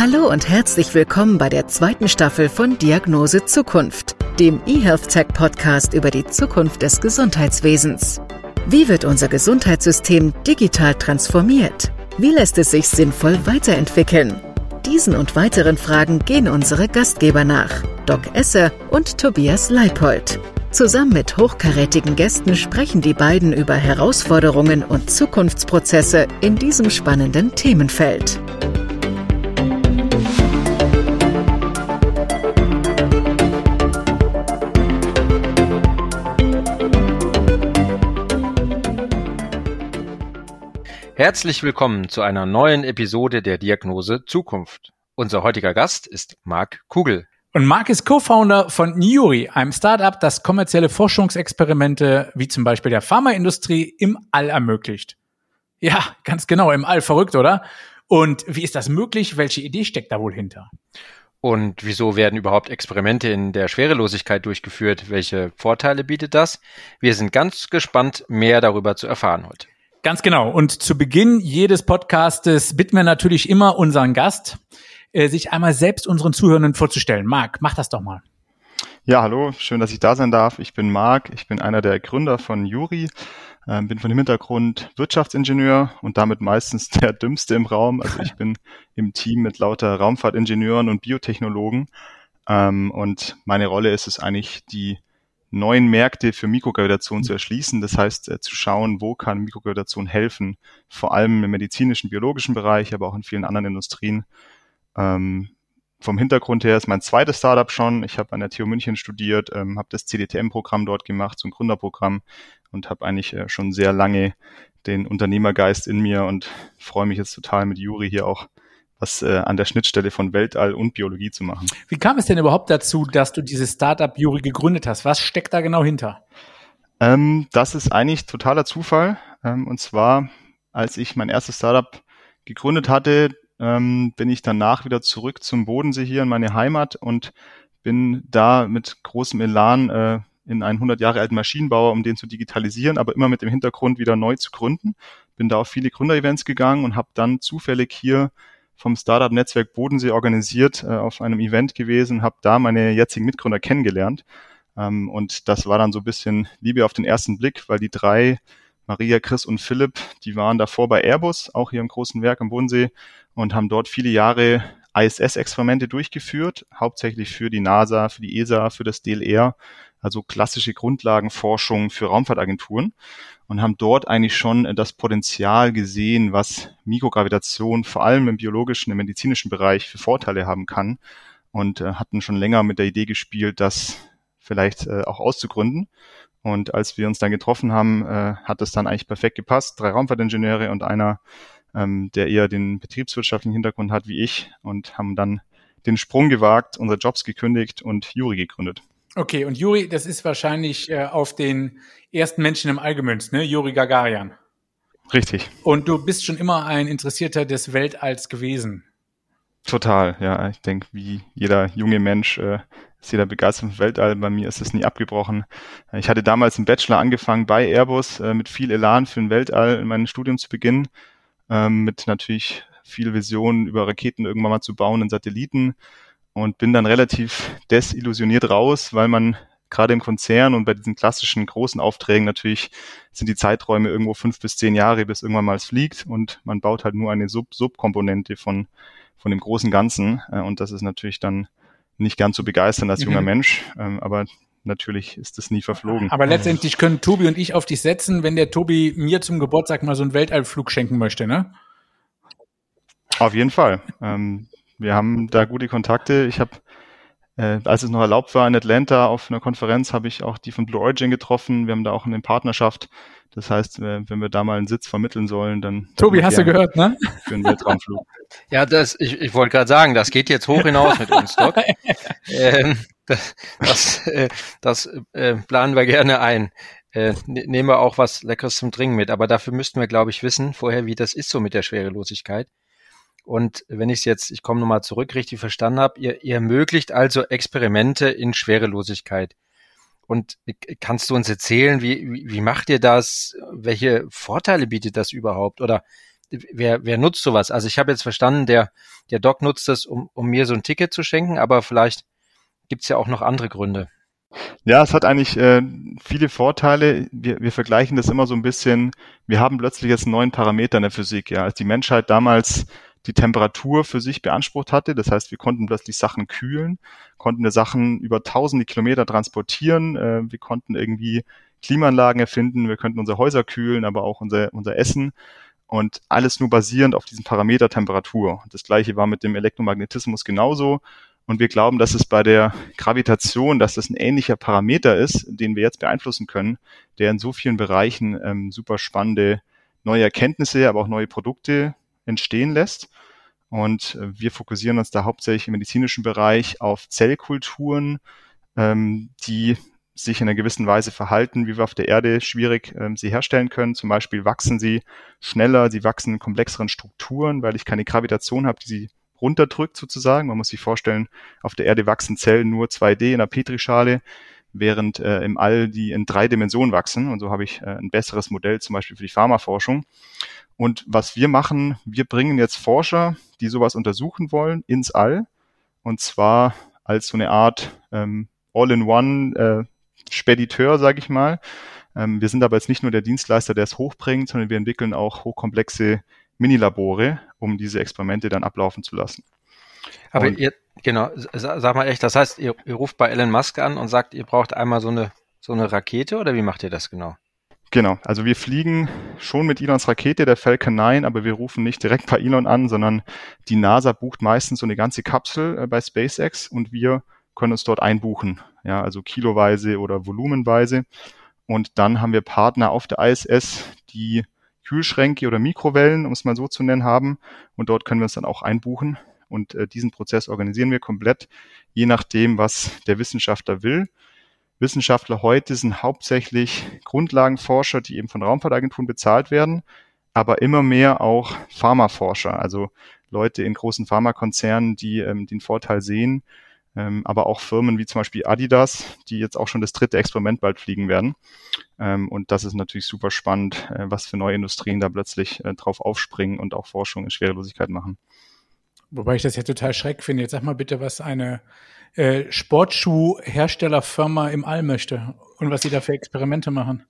Hallo und herzlich willkommen bei der zweiten Staffel von Diagnose Zukunft, dem eHealth Tech Podcast über die Zukunft des Gesundheitswesens. Wie wird unser Gesundheitssystem digital transformiert? Wie lässt es sich sinnvoll weiterentwickeln? Diesen und weiteren Fragen gehen unsere Gastgeber nach, Doc Esser und Tobias Leipold. Zusammen mit hochkarätigen Gästen sprechen die beiden über Herausforderungen und Zukunftsprozesse in diesem spannenden Themenfeld. Herzlich willkommen zu einer neuen Episode der Diagnose Zukunft. Unser heutiger Gast ist Marc Kugel. Und Marc ist Co-Founder von Nuri, einem Startup, das kommerzielle Forschungsexperimente wie zum Beispiel der Pharmaindustrie im All ermöglicht. Ja, ganz genau, im All verrückt, oder? Und wie ist das möglich? Welche Idee steckt da wohl hinter? Und wieso werden überhaupt Experimente in der Schwerelosigkeit durchgeführt? Welche Vorteile bietet das? Wir sind ganz gespannt, mehr darüber zu erfahren heute. Ganz genau. Und zu Beginn jedes Podcastes bitten wir natürlich immer unseren Gast, äh, sich einmal selbst unseren Zuhörenden vorzustellen. Marc, mach das doch mal. Ja, hallo, schön, dass ich da sein darf. Ich bin Marc, ich bin einer der Gründer von Juri, äh, bin von dem Hintergrund Wirtschaftsingenieur und damit meistens der dümmste im Raum. Also ich bin im Team mit lauter Raumfahrtingenieuren und Biotechnologen. Ähm, und meine Rolle ist es eigentlich, die neuen Märkte für Mikrogravitation zu erschließen. Das heißt, äh, zu schauen, wo kann Mikrogravitation helfen, vor allem im medizinischen, biologischen Bereich, aber auch in vielen anderen Industrien. Ähm, vom Hintergrund her ist mein zweites Startup schon. Ich habe an der TU München studiert, ähm, habe das CDTM-Programm dort gemacht, so ein Gründerprogramm und habe eigentlich äh, schon sehr lange den Unternehmergeist in mir und freue mich jetzt total mit Juri hier auch was äh, an der Schnittstelle von Weltall und Biologie zu machen. Wie kam es denn überhaupt dazu, dass du dieses Startup Juri gegründet hast? Was steckt da genau hinter? Ähm, das ist eigentlich totaler Zufall. Ähm, und zwar, als ich mein erstes Startup gegründet hatte, ähm, bin ich danach wieder zurück zum Bodensee hier in meine Heimat und bin da mit großem Elan äh, in einen 100 Jahre alten Maschinenbauer, um den zu digitalisieren, aber immer mit dem Hintergrund wieder neu zu gründen. Bin da auf viele Gründerevents gegangen und habe dann zufällig hier vom Startup-Netzwerk Bodensee organisiert, äh, auf einem Event gewesen, habe da meine jetzigen Mitgründer kennengelernt. Ähm, und das war dann so ein bisschen Liebe auf den ersten Blick, weil die drei, Maria, Chris und Philipp, die waren davor bei Airbus, auch hier im großen Werk am Bodensee, und haben dort viele Jahre ISS-Experimente durchgeführt, hauptsächlich für die NASA, für die ESA, für das DLR, also klassische Grundlagenforschung für Raumfahrtagenturen und haben dort eigentlich schon äh, das Potenzial gesehen, was Mikrogravitation vor allem im biologischen, im medizinischen Bereich für Vorteile haben kann und äh, hatten schon länger mit der Idee gespielt, das vielleicht äh, auch auszugründen. Und als wir uns dann getroffen haben, äh, hat es dann eigentlich perfekt gepasst. Drei Raumfahrtingenieure und einer, ähm, der eher den betriebswirtschaftlichen Hintergrund hat wie ich und haben dann den Sprung gewagt, unsere Jobs gekündigt und Juri gegründet. Okay, und Juri, das ist wahrscheinlich äh, auf den ersten Menschen im Allgemünzt, ne? Juri Gagarian. Richtig. Und du bist schon immer ein Interessierter des Weltalls gewesen. Total, ja. Ich denke, wie jeder junge Mensch äh, ist jeder begeistert vom Weltall. Bei mir ist es nie abgebrochen. Ich hatte damals im Bachelor angefangen bei Airbus äh, mit viel Elan für ein Weltall in meinem Studium zu beginnen. Ähm, mit natürlich viel Visionen über Raketen irgendwann mal zu bauen und Satelliten und bin dann relativ desillusioniert raus, weil man gerade im Konzern und bei diesen klassischen großen Aufträgen natürlich sind die Zeiträume irgendwo fünf bis zehn Jahre, bis irgendwann mal es fliegt und man baut halt nur eine Sub-Subkomponente von, von dem großen Ganzen äh, und das ist natürlich dann nicht ganz so begeisternd als junger mhm. Mensch, ähm, aber natürlich ist das nie verflogen. Aber letztendlich können Tobi und ich auf dich setzen, wenn der Tobi mir zum Geburtstag mal so einen Weltallflug schenken möchte, ne? Auf jeden Fall. Ähm, wir haben da gute Kontakte. Ich habe, äh, als es noch erlaubt war in Atlanta auf einer Konferenz, habe ich auch die von Blue Origin getroffen. Wir haben da auch eine Partnerschaft. Das heißt, äh, wenn wir da mal einen Sitz vermitteln sollen, dann. Tobi, hast du gehört, ne? Für einen Weltraumflug. Ja, das, ich, ich wollte gerade sagen, das geht jetzt hoch hinaus mit uns, Doc. ähm, das das, äh, das äh, planen wir gerne ein. Äh, ne, nehmen wir auch was Leckeres zum Trinken mit. Aber dafür müssten wir, glaube ich, wissen vorher, wie das ist so mit der Schwerelosigkeit. Und wenn ich es jetzt, ich komme nochmal zurück, richtig verstanden habe, ihr, ihr ermöglicht also Experimente in Schwerelosigkeit. Und kannst du uns erzählen, wie, wie, wie macht ihr das? Welche Vorteile bietet das überhaupt? Oder wer, wer nutzt sowas? Also ich habe jetzt verstanden, der, der Doc nutzt das, um, um mir so ein Ticket zu schenken, aber vielleicht gibt's ja auch noch andere Gründe. Ja, es hat eigentlich äh, viele Vorteile. Wir, wir vergleichen das immer so ein bisschen. Wir haben plötzlich jetzt einen neuen Parameter in der Physik. Ja, als die Menschheit damals die Temperatur für sich beansprucht hatte, das heißt, wir konnten plötzlich Sachen kühlen, konnten wir Sachen über tausende Kilometer transportieren, äh, wir konnten irgendwie Klimaanlagen erfinden, wir könnten unsere Häuser kühlen, aber auch unser, unser Essen und alles nur basierend auf diesem Parameter Temperatur. Das gleiche war mit dem Elektromagnetismus genauso. Und wir glauben, dass es bei der Gravitation, dass das ein ähnlicher Parameter ist, den wir jetzt beeinflussen können, der in so vielen Bereichen ähm, super spannende neue Erkenntnisse, aber auch neue Produkte entstehen lässt. Und äh, wir fokussieren uns da hauptsächlich im medizinischen Bereich auf Zellkulturen, ähm, die sich in einer gewissen Weise verhalten, wie wir auf der Erde schwierig ähm, sie herstellen können. Zum Beispiel wachsen sie schneller, sie wachsen in komplexeren Strukturen, weil ich keine Gravitation habe, die sie runterdrückt sozusagen. Man muss sich vorstellen, auf der Erde wachsen Zellen nur 2D in einer Petrischale, während äh, im All die in drei Dimensionen wachsen. Und so habe ich äh, ein besseres Modell zum Beispiel für die Pharmaforschung. Und was wir machen, wir bringen jetzt Forscher, die sowas untersuchen wollen, ins All. Und zwar als so eine Art ähm, All-in-One äh, Spediteur, sage ich mal. Ähm, wir sind aber jetzt nicht nur der Dienstleister, der es hochbringt, sondern wir entwickeln auch hochkomplexe Minilabore, um diese Experimente dann ablaufen zu lassen. Aber und, ihr, genau, sag mal echt, das heißt, ihr, ihr ruft bei Elon Musk an und sagt, ihr braucht einmal so eine, so eine Rakete oder wie macht ihr das genau? Genau, also wir fliegen schon mit Elons Rakete, der Falcon 9, aber wir rufen nicht direkt bei Elon an, sondern die NASA bucht meistens so eine ganze Kapsel äh, bei SpaceX und wir können uns dort einbuchen, ja, also kiloweise oder volumenweise. Und dann haben wir Partner auf der ISS, die Kühlschränke oder Mikrowellen, um es mal so zu nennen, haben. Und dort können wir uns dann auch einbuchen. Und äh, diesen Prozess organisieren wir komplett, je nachdem, was der Wissenschaftler will. Wissenschaftler heute sind hauptsächlich Grundlagenforscher, die eben von Raumfahrtagenturen bezahlt werden, aber immer mehr auch Pharmaforscher, also Leute in großen Pharmakonzernen, die ähm, den Vorteil sehen, ähm, aber auch Firmen wie zum Beispiel Adidas, die jetzt auch schon das dritte Experiment bald fliegen werden. Ähm, und das ist natürlich super spannend, äh, was für neue Industrien da plötzlich äh, drauf aufspringen und auch Forschung in Schwerelosigkeit machen. Wobei ich das ja total schreck finde. Jetzt sag mal bitte, was eine äh, Sportschuhherstellerfirma im All möchte und was sie da für Experimente machen.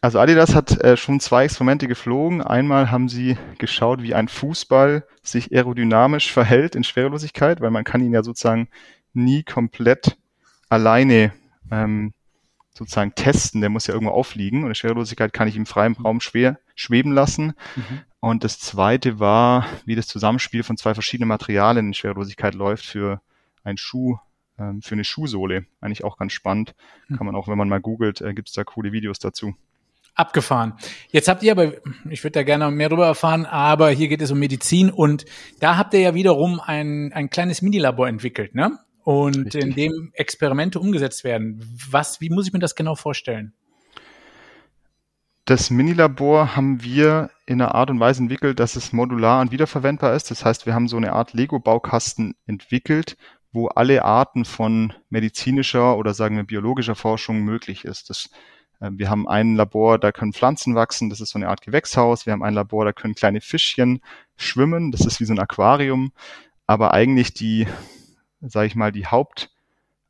Also Adidas hat äh, schon zwei Experimente geflogen. Einmal haben sie geschaut, wie ein Fußball sich aerodynamisch verhält in Schwerelosigkeit, weil man kann ihn ja sozusagen nie komplett alleine ähm, sozusagen testen. Der muss ja irgendwo aufliegen und in Schwerelosigkeit kann ich im freien Raum schwer schweben lassen. Mhm. Und das zweite war, wie das Zusammenspiel von zwei verschiedenen Materialien in Schwerelosigkeit läuft für einen Schuh, ähm, für eine Schuhsohle. Eigentlich auch ganz spannend. Mhm. Kann man auch, wenn man mal googelt, äh, gibt es da coole Videos dazu. Abgefahren. Jetzt habt ihr aber, ich würde da gerne mehr darüber erfahren, aber hier geht es um Medizin und da habt ihr ja wiederum ein, ein kleines Minilabor entwickelt, ne? und Richtig. in dem Experimente umgesetzt werden. Was, wie muss ich mir das genau vorstellen? Das Minilabor haben wir in einer Art und Weise entwickelt, dass es modular und wiederverwendbar ist. Das heißt, wir haben so eine Art Lego-Baukasten entwickelt, wo alle Arten von medizinischer oder sagen wir biologischer Forschung möglich ist. Das, äh, wir haben ein Labor, da können Pflanzen wachsen, das ist so eine Art Gewächshaus. Wir haben ein Labor, da können kleine Fischchen schwimmen, das ist wie so ein Aquarium. Aber eigentlich die sage ich mal, die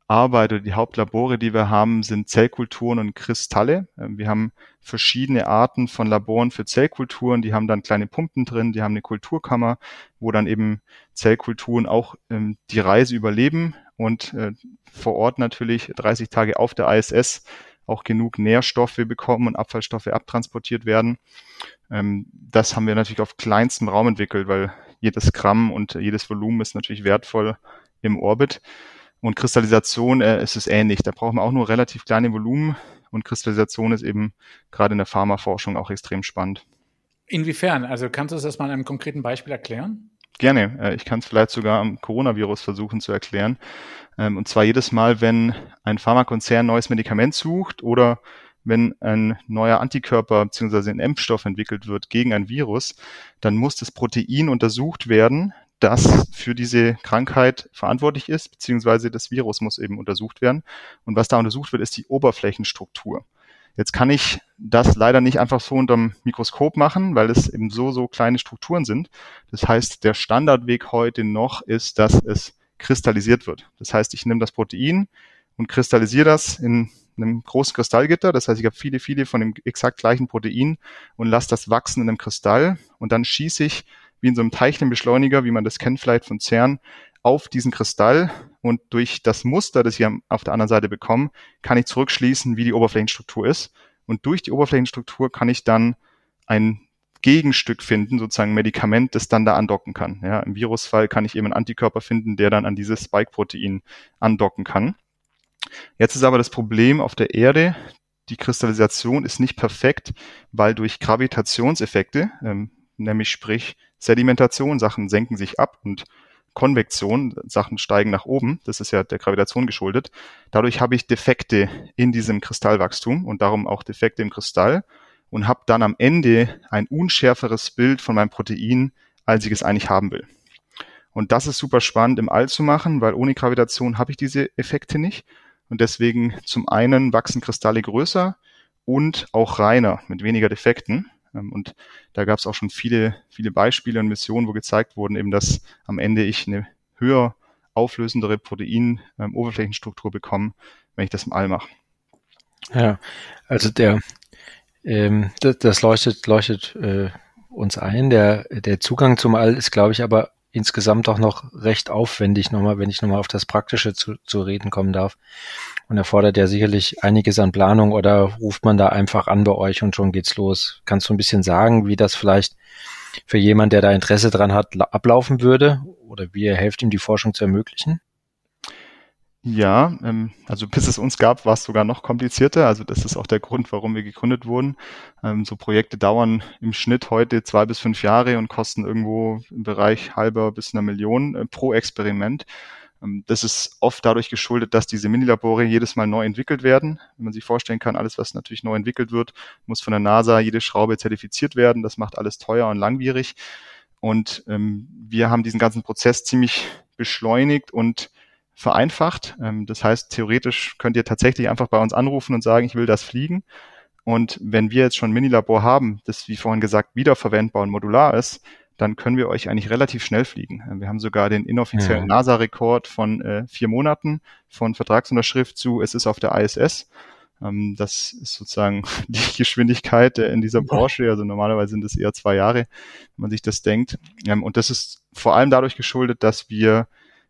Hauptarbeit oder die Hauptlabore, die wir haben, sind Zellkulturen und Kristalle. Ähm, wir haben verschiedene Arten von Laboren für Zellkulturen, die haben dann kleine Pumpen drin, die haben eine Kulturkammer, wo dann eben Zellkulturen auch ähm, die Reise überleben und äh, vor Ort natürlich 30 Tage auf der ISS auch genug Nährstoffe bekommen und Abfallstoffe abtransportiert werden. Ähm, das haben wir natürlich auf kleinstem Raum entwickelt, weil jedes Gramm und jedes Volumen ist natürlich wertvoll im Orbit. Und Kristallisation äh, ist es ähnlich. Da braucht man auch nur relativ kleine Volumen und Kristallisation ist eben gerade in der Pharmaforschung auch extrem spannend. Inwiefern? Also kannst du das mal an einem konkreten Beispiel erklären? Gerne. Äh, ich kann es vielleicht sogar am Coronavirus versuchen zu erklären. Ähm, und zwar jedes Mal, wenn ein Pharmakonzern ein neues Medikament sucht oder wenn ein neuer Antikörper bzw. ein Impfstoff entwickelt wird gegen ein Virus, dann muss das Protein untersucht werden, das für diese Krankheit verantwortlich ist, beziehungsweise das Virus muss eben untersucht werden. Und was da untersucht wird, ist die Oberflächenstruktur. Jetzt kann ich das leider nicht einfach so unterm Mikroskop machen, weil es eben so, so kleine Strukturen sind. Das heißt, der Standardweg heute noch ist, dass es kristallisiert wird. Das heißt, ich nehme das Protein und kristallisiere das in einem großen Kristallgitter. Das heißt, ich habe viele, viele von dem exakt gleichen Protein und lasse das wachsen in einem Kristall und dann schieße ich wie in so einem Teilchenbeschleuniger, wie man das kennt vielleicht von CERN, auf diesen Kristall und durch das Muster, das ich auf der anderen Seite bekomme, kann ich zurückschließen, wie die Oberflächenstruktur ist. Und durch die Oberflächenstruktur kann ich dann ein Gegenstück finden, sozusagen ein Medikament, das dann da andocken kann. Ja, Im Virusfall kann ich eben einen Antikörper finden, der dann an dieses Spike-Protein andocken kann. Jetzt ist aber das Problem auf der Erde, die Kristallisation ist nicht perfekt, weil durch Gravitationseffekte, ähm, nämlich sprich Sedimentation, Sachen senken sich ab und Konvektion, Sachen steigen nach oben, das ist ja der Gravitation geschuldet. Dadurch habe ich Defekte in diesem Kristallwachstum und darum auch Defekte im Kristall und habe dann am Ende ein unschärferes Bild von meinem Protein, als ich es eigentlich haben will. Und das ist super spannend im All zu machen, weil ohne Gravitation habe ich diese Effekte nicht. Und deswegen zum einen wachsen Kristalle größer und auch reiner mit weniger Defekten. Ähm, und da gab es auch schon viele, viele Beispiele und Missionen, wo gezeigt wurden, eben, dass am Ende ich eine höher auflösendere Protein-Oberflächenstruktur bekomme, wenn ich das im All mache. Ja, also der, ähm, das, das leuchtet, leuchtet äh, uns ein. Der, der Zugang zum All ist, glaube ich, aber insgesamt auch noch recht aufwendig, nochmal, wenn ich nochmal auf das Praktische zu, zu reden kommen darf. Und erfordert ja sicherlich einiges an Planung oder ruft man da einfach an bei euch und schon geht's los. Kannst du ein bisschen sagen, wie das vielleicht für jemand, der da Interesse dran hat, ablaufen würde oder wie ihr helft ihm, die Forschung zu ermöglichen? Ja, ähm, also bis es uns gab, war es sogar noch komplizierter. Also das ist auch der Grund, warum wir gegründet wurden. Ähm, so Projekte dauern im Schnitt heute zwei bis fünf Jahre und kosten irgendwo im Bereich halber bis einer Million äh, pro Experiment. Ähm, das ist oft dadurch geschuldet, dass diese Minilabore jedes Mal neu entwickelt werden. Wenn man sich vorstellen kann, alles, was natürlich neu entwickelt wird, muss von der NASA jede Schraube zertifiziert werden. Das macht alles teuer und langwierig. Und ähm, wir haben diesen ganzen Prozess ziemlich beschleunigt und vereinfacht. Ähm, das heißt, theoretisch könnt ihr tatsächlich einfach bei uns anrufen und sagen, ich will das fliegen. Und wenn wir jetzt schon ein Minilabor haben, das wie vorhin gesagt wiederverwendbar und modular ist, dann können wir euch eigentlich relativ schnell fliegen. Ähm, wir haben sogar den inoffiziellen ja. NASA-Rekord von äh, vier Monaten von Vertragsunterschrift zu, es ist auf der ISS. Ähm, das ist sozusagen die Geschwindigkeit äh, in dieser Branche. Also normalerweise sind es eher zwei Jahre, wenn man sich das denkt. Ähm, und das ist vor allem dadurch geschuldet, dass wir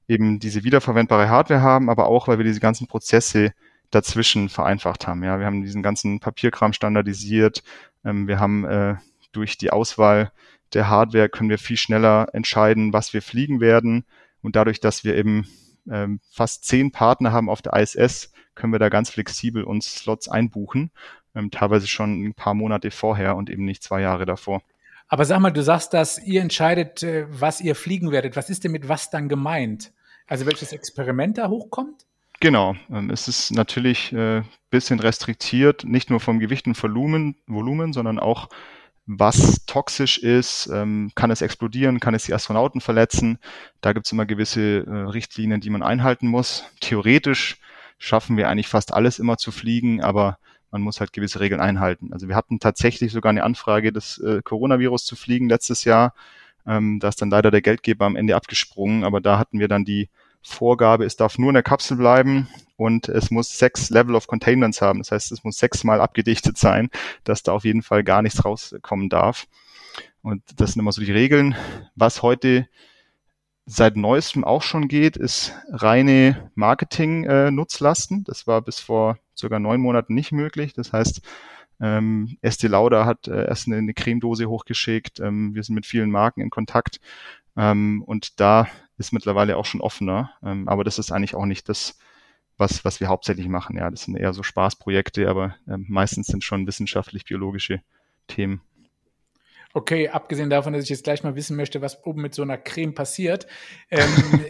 eben diese wiederverwendbare Hardware haben, aber auch, weil wir diese ganzen Prozesse dazwischen vereinfacht haben. Ja, wir haben diesen ganzen Papierkram standardisiert. Ähm, wir haben äh, durch die Auswahl der Hardware können wir viel schneller entscheiden, was wir fliegen werden. Und dadurch, dass wir eben ähm, fast zehn Partner haben auf der ISS, können wir da ganz flexibel uns Slots einbuchen, ähm, teilweise schon ein paar Monate vorher und eben nicht zwei Jahre davor. Aber sag mal, du sagst, dass ihr entscheidet, äh, was ihr fliegen werdet. Was ist denn mit was dann gemeint? Also welches Experiment da hochkommt? Genau, ähm, es ist natürlich äh, bisschen restriktiert, nicht nur vom Gewicht und Volumen, Volumen sondern auch was toxisch ist, ähm, kann es explodieren, kann es die Astronauten verletzen. Da gibt es immer gewisse äh, Richtlinien, die man einhalten muss. Theoretisch schaffen wir eigentlich fast alles immer zu fliegen, aber man muss halt gewisse Regeln einhalten. Also wir hatten tatsächlich sogar eine Anfrage des äh, Coronavirus zu fliegen letztes Jahr. Ähm, da ist dann leider der Geldgeber am Ende abgesprungen, aber da hatten wir dann die Vorgabe, es darf nur in der Kapsel bleiben und es muss sechs Level of Containments haben. Das heißt, es muss sechsmal abgedichtet sein, dass da auf jeden Fall gar nichts rauskommen darf. Und das sind immer so die Regeln. Was heute seit neuestem auch schon geht, ist reine Marketing-Nutzlasten. Äh, das war bis vor circa neun Monaten nicht möglich. Das heißt, ähm, Estee Lauder hat äh, erst eine, eine Cremedose hochgeschickt. Ähm, wir sind mit vielen Marken in Kontakt. Ähm, und da ist mittlerweile auch schon offener. Ähm, aber das ist eigentlich auch nicht das, was, was wir hauptsächlich machen. Ja, das sind eher so Spaßprojekte, aber ähm, meistens sind schon wissenschaftlich-biologische Themen. Okay, abgesehen davon, dass ich jetzt gleich mal wissen möchte, was oben mit so einer Creme passiert, ähm,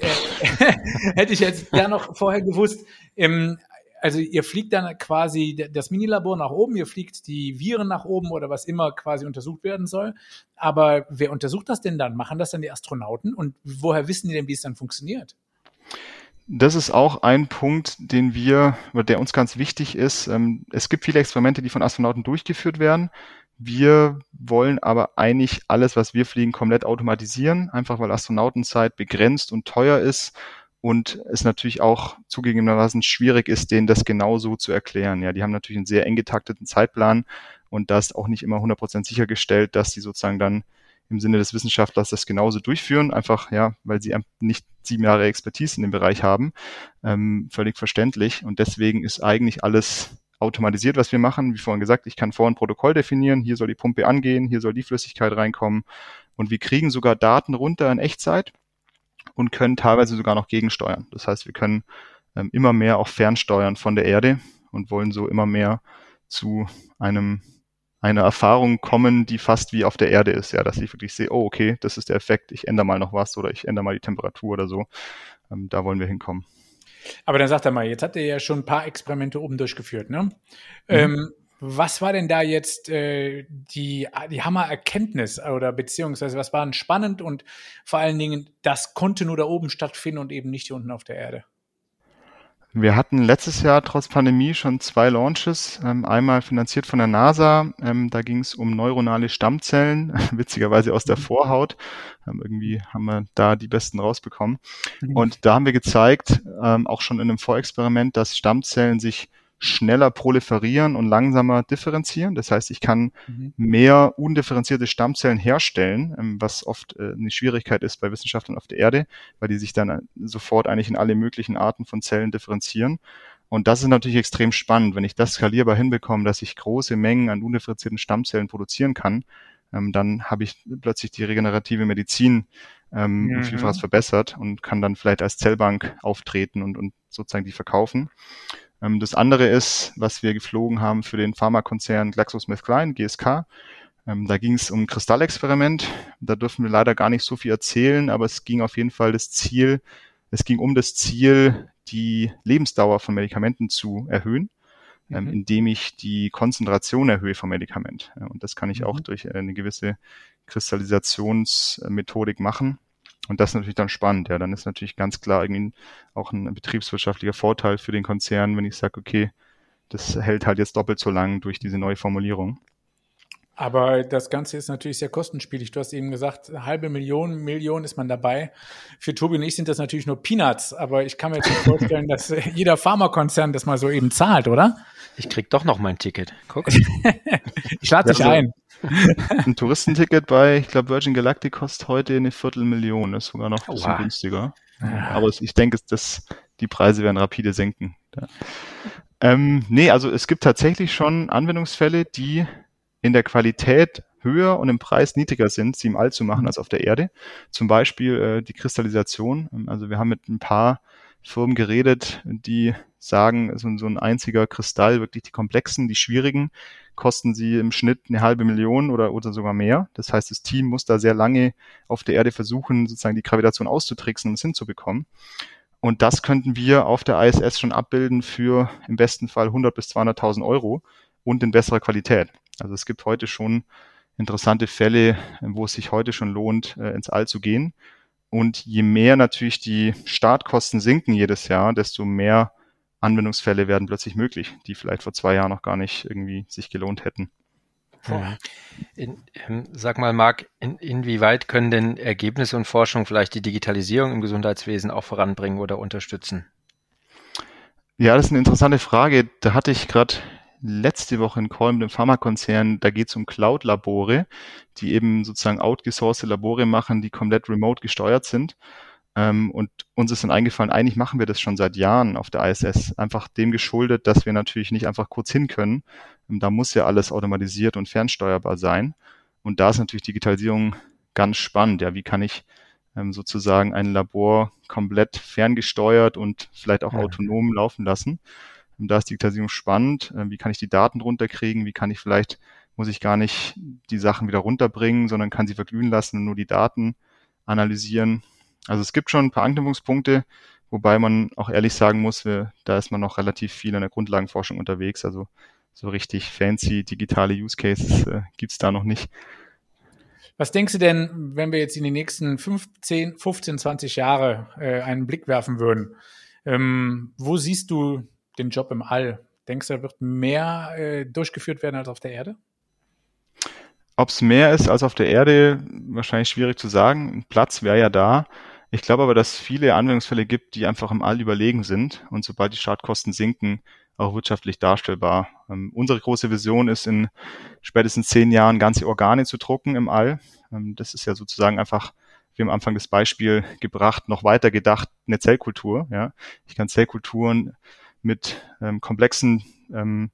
äh, hätte ich jetzt da noch vorher gewusst, ähm, also ihr fliegt dann quasi das Minilabor nach oben, ihr fliegt die Viren nach oben oder was immer quasi untersucht werden soll. Aber wer untersucht das denn dann? Machen das dann die Astronauten? Und woher wissen die denn, wie es dann funktioniert? das ist auch ein Punkt, den wir, der uns ganz wichtig ist. Ähm, es gibt viele Experimente, die von Astronauten durchgeführt werden. Wir wollen aber eigentlich alles, was wir fliegen, komplett automatisieren, einfach weil Astronautenzeit begrenzt und teuer ist und es natürlich auch zugegebenermaßen schwierig ist, denen das genauso zu erklären. Ja, die haben natürlich einen sehr eng getakteten Zeitplan und da ist auch nicht immer 100% sichergestellt, dass sie sozusagen dann im Sinne des Wissenschaftlers das genauso durchführen, einfach ja, weil sie nicht sieben Jahre Expertise in dem Bereich haben, ähm, völlig verständlich. Und deswegen ist eigentlich alles automatisiert, was wir machen. Wie vorhin gesagt, ich kann vor ein Protokoll definieren, hier soll die Pumpe angehen, hier soll die Flüssigkeit reinkommen. Und wir kriegen sogar Daten runter in Echtzeit und können teilweise sogar noch gegensteuern. Das heißt, wir können ähm, immer mehr auch fernsteuern von der Erde und wollen so immer mehr zu einem eine Erfahrung kommen, die fast wie auf der Erde ist, ja, dass ich wirklich sehe, oh, okay, das ist der Effekt, ich ändere mal noch was oder ich ändere mal die Temperatur oder so. Ähm, da wollen wir hinkommen. Aber dann sagt er mal, jetzt habt ihr ja schon ein paar Experimente oben durchgeführt, ne? Mhm. Ähm, was war denn da jetzt äh, die, die Hammererkenntnis oder beziehungsweise was war denn spannend und vor allen Dingen, das konnte nur da oben stattfinden und eben nicht hier unten auf der Erde? Wir hatten letztes Jahr trotz Pandemie schon zwei Launches, ähm, einmal finanziert von der NASA. Ähm, da ging es um neuronale Stammzellen, witzigerweise aus der. Vorhaut. Ähm, irgendwie haben wir da die besten rausbekommen. Mhm. Und da haben wir gezeigt, auch schon in einem Vorexperiment, dass Stammzellen sich schneller proliferieren und langsamer differenzieren. Das heißt, ich kann mhm. mehr undifferenzierte Stammzellen herstellen, ähm, was oft äh, eine Schwierigkeit ist bei Wissenschaftlern auf der Erde, weil die sich dann äh, sofort eigentlich in alle möglichen Arten von Zellen differenzieren. Und das ist natürlich extrem spannend, wenn ich das skalierbar hinbekomme, dass ich große Mengen an undifferenzierten Stammzellen produzieren kann, ähm, dann habe ich plötzlich die regenerative Medizin ähm, mhm. vielfaches verbessert und kann dann vielleicht als Zellbank auftreten und, und sozusagen die verkaufen. Ähm, das andere ist, was wir geflogen haben für den Pharmakonzern GlaxoSmithKline, GSK. Ähm, da ging es um ein Kristallexperiment. Da dürfen wir leider gar nicht so viel erzählen, aber es ging auf jeden Fall das Ziel, es ging um das Ziel, die Lebensdauer von Medikamenten zu erhöhen, ähm, mhm. indem ich die Konzentration erhöhe vom Medikament. Und das kann ich mhm. auch durch eine gewisse Kristallisationsmethodik machen. Und das ist natürlich dann spannend. Ja, dann ist natürlich ganz klar irgendwie auch ein betriebswirtschaftlicher Vorteil für den Konzern, wenn ich sage, okay, das hält halt jetzt doppelt so lang durch diese neue Formulierung. Aber das Ganze ist natürlich sehr kostenspielig. Du hast eben gesagt, halbe Million, Million ist man dabei. Für Tobi und ich sind das natürlich nur Peanuts, aber ich kann mir jetzt nicht vorstellen, dass jeder Pharmakonzern das mal so eben zahlt, oder? Ich krieg doch noch mein Ticket. Guck. ich lade dich ein. Ein Touristenticket bei, ich glaube, Virgin Galactic kostet heute eine Viertelmillion, ist sogar noch ein bisschen günstiger. Ja. Aber ich denke, dass die Preise werden rapide senken. Ja. Ähm, nee, also es gibt tatsächlich schon Anwendungsfälle, die in der Qualität höher und im Preis niedriger sind, sie im All zu machen als auf der Erde. Zum Beispiel äh, die Kristallisation. Also wir haben mit ein paar Firmen geredet, die sagen, so, so ein einziger Kristall, wirklich die komplexen, die schwierigen, kosten sie im Schnitt eine halbe Million oder, oder sogar mehr. Das heißt, das Team muss da sehr lange auf der Erde versuchen, sozusagen die Gravitation auszutricksen und es hinzubekommen. Und das könnten wir auf der ISS schon abbilden für im besten Fall 100 bis 200.000 Euro und in besserer Qualität. Also es gibt heute schon interessante Fälle, wo es sich heute schon lohnt, äh, ins All zu gehen. Und je mehr natürlich die Startkosten sinken jedes Jahr, desto mehr Anwendungsfälle werden plötzlich möglich, die vielleicht vor zwei Jahren noch gar nicht irgendwie sich gelohnt hätten. In, ähm, sag mal, Marc, in, inwieweit können denn Ergebnisse und Forschung vielleicht die Digitalisierung im Gesundheitswesen auch voranbringen oder unterstützen? Ja, das ist eine interessante Frage. Da hatte ich gerade letzte Woche einen Call mit dem Pharmakonzern, da geht es um Cloud-Labore, die eben sozusagen outgesourcete Labore machen, die komplett remote gesteuert sind. Ähm, und uns ist dann eingefallen, eigentlich machen wir das schon seit Jahren auf der ISS, einfach dem geschuldet, dass wir natürlich nicht einfach kurz hin können. Ähm, da muss ja alles automatisiert und fernsteuerbar sein. Und da ist natürlich Digitalisierung ganz spannend. Ja, wie kann ich ähm, sozusagen ein Labor komplett ferngesteuert und vielleicht auch ja. autonom laufen lassen? Da ist Digitalisierung spannend. Ähm, wie kann ich die Daten runterkriegen? Wie kann ich vielleicht, muss ich gar nicht die Sachen wieder runterbringen, sondern kann sie verglühen lassen und nur die Daten analysieren? Also es gibt schon ein paar Anknüpfungspunkte, wobei man auch ehrlich sagen muss, wir, da ist man noch relativ viel in der Grundlagenforschung unterwegs. Also so richtig fancy digitale Use Cases äh, gibt's da noch nicht. Was denkst du denn, wenn wir jetzt in die nächsten 15, 15, 20 Jahre äh, einen Blick werfen würden? Ähm, wo siehst du den Job im All? Denkst du, er wird mehr äh, durchgeführt werden als auf der Erde? Ob es mehr ist als auf der Erde, wahrscheinlich schwierig zu sagen. Ein Platz wäre ja da. Ich glaube aber, dass es viele Anwendungsfälle gibt, die einfach im All überlegen sind und sobald die Startkosten sinken, auch wirtschaftlich darstellbar. Ähm, unsere große Vision ist, in spätestens zehn Jahren ganze Organe zu drucken im All. Ähm, das ist ja sozusagen einfach, wie am Anfang das Beispiel gebracht, noch weiter gedacht, eine Zellkultur. Ja? Ich kann Zellkulturen mit ähm, komplexen ähm,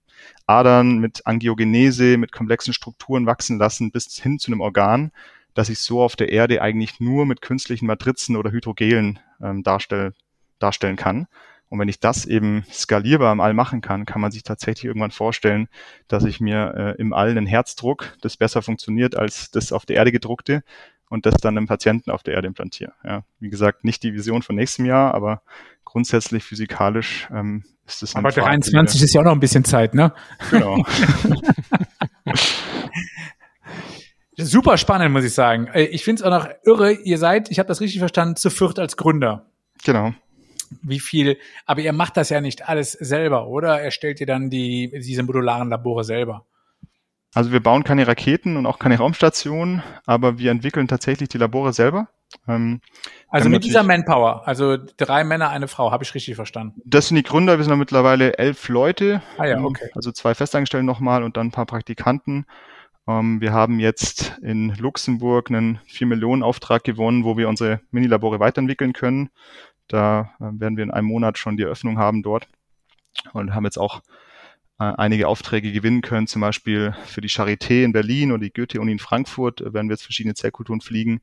Adern, mit Angiogenese, mit komplexen Strukturen wachsen lassen bis hin zu einem Organ, das ich so auf der Erde eigentlich nur mit künstlichen Matrizen oder Hydrogelen ähm, darstell, darstellen kann. Und wenn ich das eben skalierbar im All machen kann, kann man sich tatsächlich irgendwann vorstellen, dass ich mir äh, im All einen Herzdruck, das besser funktioniert als das auf der Erde gedruckte und das dann einem Patienten auf der Erde implantiere. Ja, wie gesagt, nicht die Vision von nächstem Jahr, aber grundsätzlich physikalisch ähm, ist es. Aber 23 ist ja auch noch ein bisschen Zeit, ne? Genau. Super spannend, muss ich sagen. Äh, ich finde es auch noch irre. Ihr seid, ich habe das richtig verstanden, zu viert als Gründer. Genau. Wie viel, aber ihr macht das ja nicht alles selber, oder? Erstellt ihr dann die, diese modularen Labore selber? Also wir bauen keine Raketen und auch keine Raumstationen, aber wir entwickeln tatsächlich die Labore selber. Ähm, also mit dieser Manpower, also drei Männer, eine Frau, habe ich richtig verstanden. Das sind die Gründer, wir sind da mittlerweile elf Leute. Ah ja, okay. Also zwei Festangestellte nochmal und dann ein paar Praktikanten. Ähm, wir haben jetzt in Luxemburg einen 4 Millionen Auftrag gewonnen, wo wir unsere Minilabore weiterentwickeln können. Da äh, werden wir in einem Monat schon die Eröffnung haben dort und haben jetzt auch einige Aufträge gewinnen können, zum Beispiel für die Charité in Berlin oder die Goethe-Uni in Frankfurt äh, werden wir jetzt verschiedene Zellkulturen fliegen.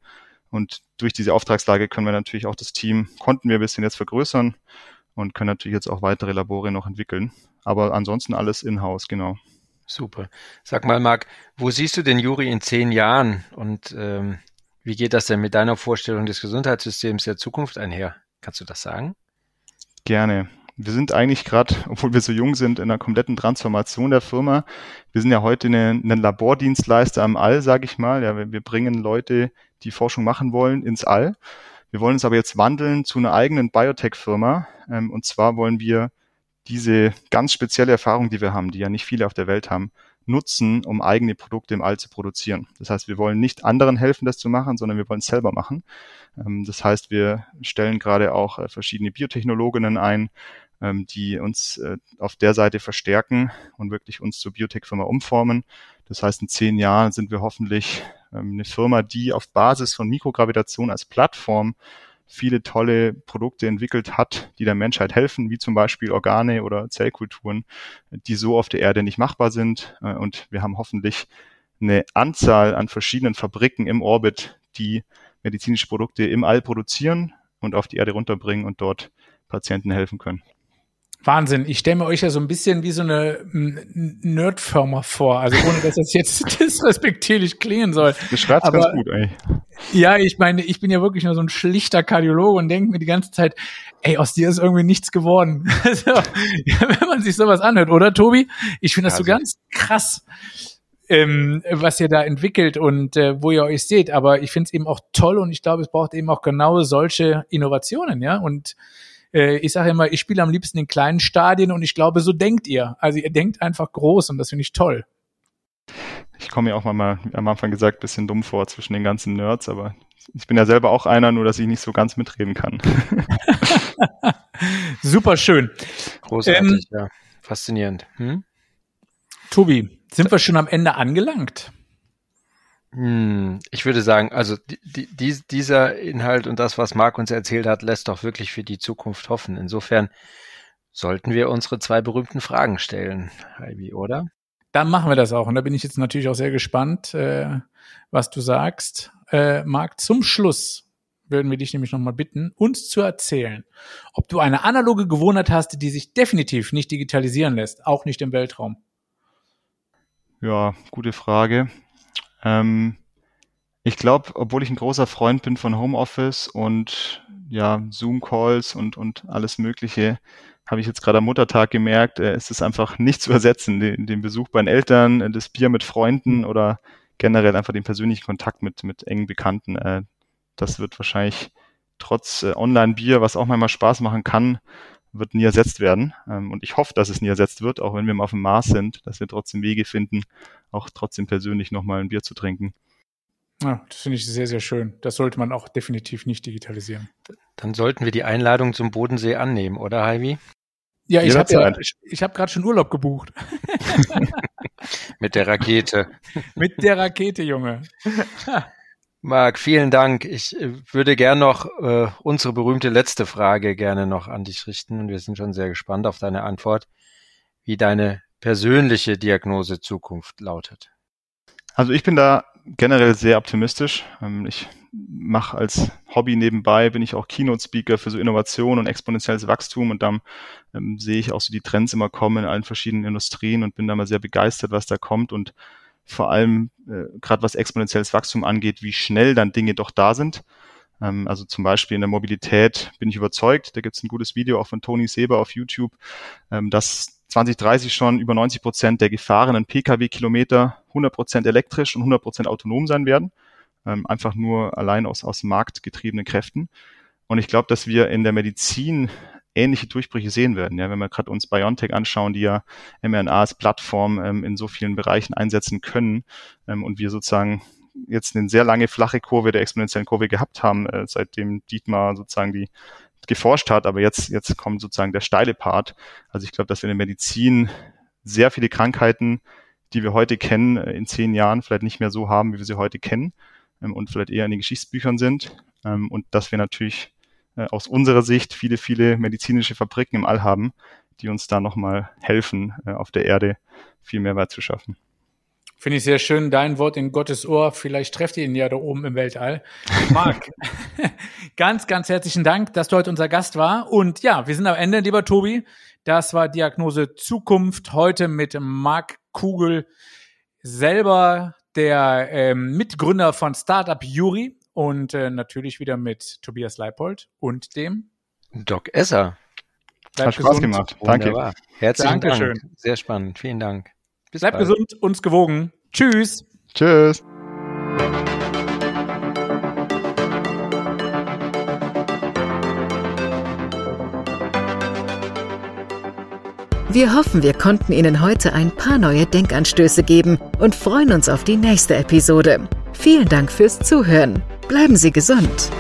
Und durch diese Auftragslage können wir natürlich auch das Team, konnten wir ein bisschen jetzt vergrößern und können natürlich jetzt auch weitere Labore noch entwickeln. Aber ansonsten alles in-house, genau. Super. Sag mal, Marc, wo siehst du den Juri in zehn Jahren und ähm, wie geht das denn mit deiner Vorstellung des Gesundheitssystems der Zukunft einher? Kannst du das sagen? Gerne. Wir sind eigentlich gerade, obwohl wir so jung sind, in einer kompletten Transformation der Firma. Wir sind ja heute eine, Labordienstleister am All, sage ich mal. Ja, wir bringen Leute, die Forschung machen wollen, ins All. Wir wollen uns aber jetzt wandeln zu einer eigenen Biotech-Firma. Ähm, und zwar wollen wir diese ganz spezielle Erfahrung, die wir haben, die ja nicht viele auf der Welt haben, nutzen, um eigene Produkte im All zu produzieren. Das heißt, wir wollen nicht anderen helfen, das zu machen, sondern wir wollen es selber machen. Ähm, das heißt, wir stellen gerade auch äh, verschiedene Biotechnologinnen ein, ähm, die uns äh, auf der Seite verstärken und wirklich uns zur Biotech-Firma umformen. Das heißt, in zehn Jahren sind wir hoffentlich ähm, eine Firma, die auf Basis von Mikrogravitation als Plattform viele tolle Produkte entwickelt hat, die der Menschheit helfen, wie zum Beispiel Organe oder Zellkulturen, die so auf der Erde nicht machbar sind. Äh, und wir haben hoffentlich eine Anzahl an verschiedenen Fabriken im Orbit, die medizinische Produkte im All produzieren und auf die Erde runterbringen und dort Patienten helfen können. Wahnsinn. Ich stelle mir euch ja so ein bisschen wie so eine Nerdfirma vor. Also ohne, dass das jetzt disrespektierlich klingen soll. Das schreibt ganz gut, ey. Ja, ich meine, ich bin ja wirklich nur so ein schlichter Kardiologe und denke mir die ganze Zeit, ey, aus dir ist irgendwie nichts geworden. so, ja, wenn man sich sowas anhört, oder Tobi? Ich finde das ja, so ganz krass, ähm, was ihr da entwickelt und äh, wo ihr euch seht. Aber ich finde es eben auch toll und ich glaube, es braucht eben auch genau solche Innovationen, ja. Und äh, ich sage immer, ich spiele am liebsten in kleinen Stadien und ich glaube, so denkt ihr. Also ihr denkt einfach groß und das finde ich toll. Ich komme mir auch mal, am Anfang gesagt, bisschen dumm vor zwischen den ganzen Nerds, aber ich bin ja selber auch einer, nur dass ich nicht so ganz mitreden kann. Super schön. Großartig, ähm, ja. Faszinierend. Hm? Tobi, sind wir schon am Ende angelangt? Hm, ich würde sagen, also die, die, dieser Inhalt und das, was Marc uns erzählt hat, lässt doch wirklich für die Zukunft hoffen. Insofern sollten wir unsere zwei berühmten Fragen stellen, Heidi, oder? Dann machen wir das auch. Und da bin ich jetzt natürlich auch sehr gespannt, äh, was du sagst. Äh, Marc, zum Schluss würden wir dich nämlich nochmal bitten, uns zu erzählen, ob du eine analoge Gewohnheit hast, die sich definitiv nicht digitalisieren lässt, auch nicht im Weltraum. Ja, gute Frage. Ähm, ich glaube, obwohl ich ein großer Freund bin von Homeoffice und ja, Zoom-Calls und, und alles Mögliche, habe ich jetzt gerade am Muttertag gemerkt, äh, es ist einfach nicht zu ersetzen, den, den Besuch bei den Eltern, äh, das Bier mit Freunden oder generell einfach den persönlichen Kontakt mit, mit engen Bekannten. Äh, das wird wahrscheinlich trotz äh, Online-Bier, was auch manchmal Spaß machen kann, wird nie ersetzt werden. Ähm, und ich hoffe, dass es nie ersetzt wird, auch wenn wir mal auf dem Mars sind, dass wir trotzdem Wege finden, auch trotzdem persönlich nochmal ein Bier zu trinken. Ja, das finde ich sehr, sehr schön. Das sollte man auch definitiv nicht digitalisieren. Dann sollten wir die Einladung zum Bodensee annehmen, oder Heimi? Ja, ich habe ja, ich, ich hab gerade schon Urlaub gebucht. Mit der Rakete. Mit der Rakete, Junge. Marc, vielen Dank. Ich äh, würde gern noch äh, unsere berühmte letzte Frage gerne noch an dich richten und wir sind schon sehr gespannt auf deine Antwort, wie deine persönliche Diagnose Zukunft lautet. Also ich bin da generell sehr optimistisch. Ähm, ich mache als Hobby nebenbei, bin ich auch Keynote-Speaker für so Innovation und exponentielles Wachstum und dann ähm, sehe ich auch so die Trends immer kommen in allen verschiedenen Industrien und bin da mal sehr begeistert, was da kommt und vor allem äh, gerade was exponentielles Wachstum angeht, wie schnell dann Dinge doch da sind. Ähm, also zum Beispiel in der Mobilität bin ich überzeugt, da gibt es ein gutes Video auch von Toni Seber auf YouTube, ähm, dass 2030 schon über 90 Prozent der gefahrenen Pkw-Kilometer 100 Prozent elektrisch und 100 Prozent autonom sein werden. Ähm, einfach nur allein aus, aus marktgetriebenen Kräften. Und ich glaube, dass wir in der Medizin ähnliche Durchbrüche sehen werden. Ja, wenn wir gerade uns BioNTech anschauen, die ja mRNA als Plattform ähm, in so vielen Bereichen einsetzen können ähm, und wir sozusagen jetzt eine sehr lange flache Kurve der exponentiellen Kurve gehabt haben, äh, seitdem Dietmar sozusagen die geforscht hat, aber jetzt, jetzt kommt sozusagen der steile Part. Also ich glaube, dass wir in der Medizin sehr viele Krankheiten, die wir heute kennen, äh, in zehn Jahren vielleicht nicht mehr so haben, wie wir sie heute kennen ähm, und vielleicht eher in den Geschichtsbüchern sind. Ähm, und dass wir natürlich aus unserer Sicht viele, viele medizinische Fabriken im All haben, die uns da nochmal helfen, äh, auf der Erde viel mehr Wert zu schaffen. Finde ich sehr schön. Dein Wort in Gottes Ohr. Vielleicht trefft ihr ihn ja da oben im Weltall. Marc, ganz, ganz herzlichen Dank, dass du heute unser Gast war. Und ja, wir sind am Ende, lieber Tobi. Das war Diagnose Zukunft heute mit Marc Kugel, selber der ähm, Mitgründer von Startup Juri und äh, natürlich wieder mit Tobias Leipold und dem Doc Esser. Bleib Hat Spaß gesund. gemacht. Danke. Wunderbar. Herzlichen Dankeschön. Dank. Sehr spannend. Vielen Dank. Bis Bleib bald. gesund, uns gewogen. Tschüss. Tschüss. Wir hoffen, wir konnten Ihnen heute ein paar neue Denkanstöße geben und freuen uns auf die nächste Episode. Vielen Dank fürs Zuhören. Bleiben Sie gesund.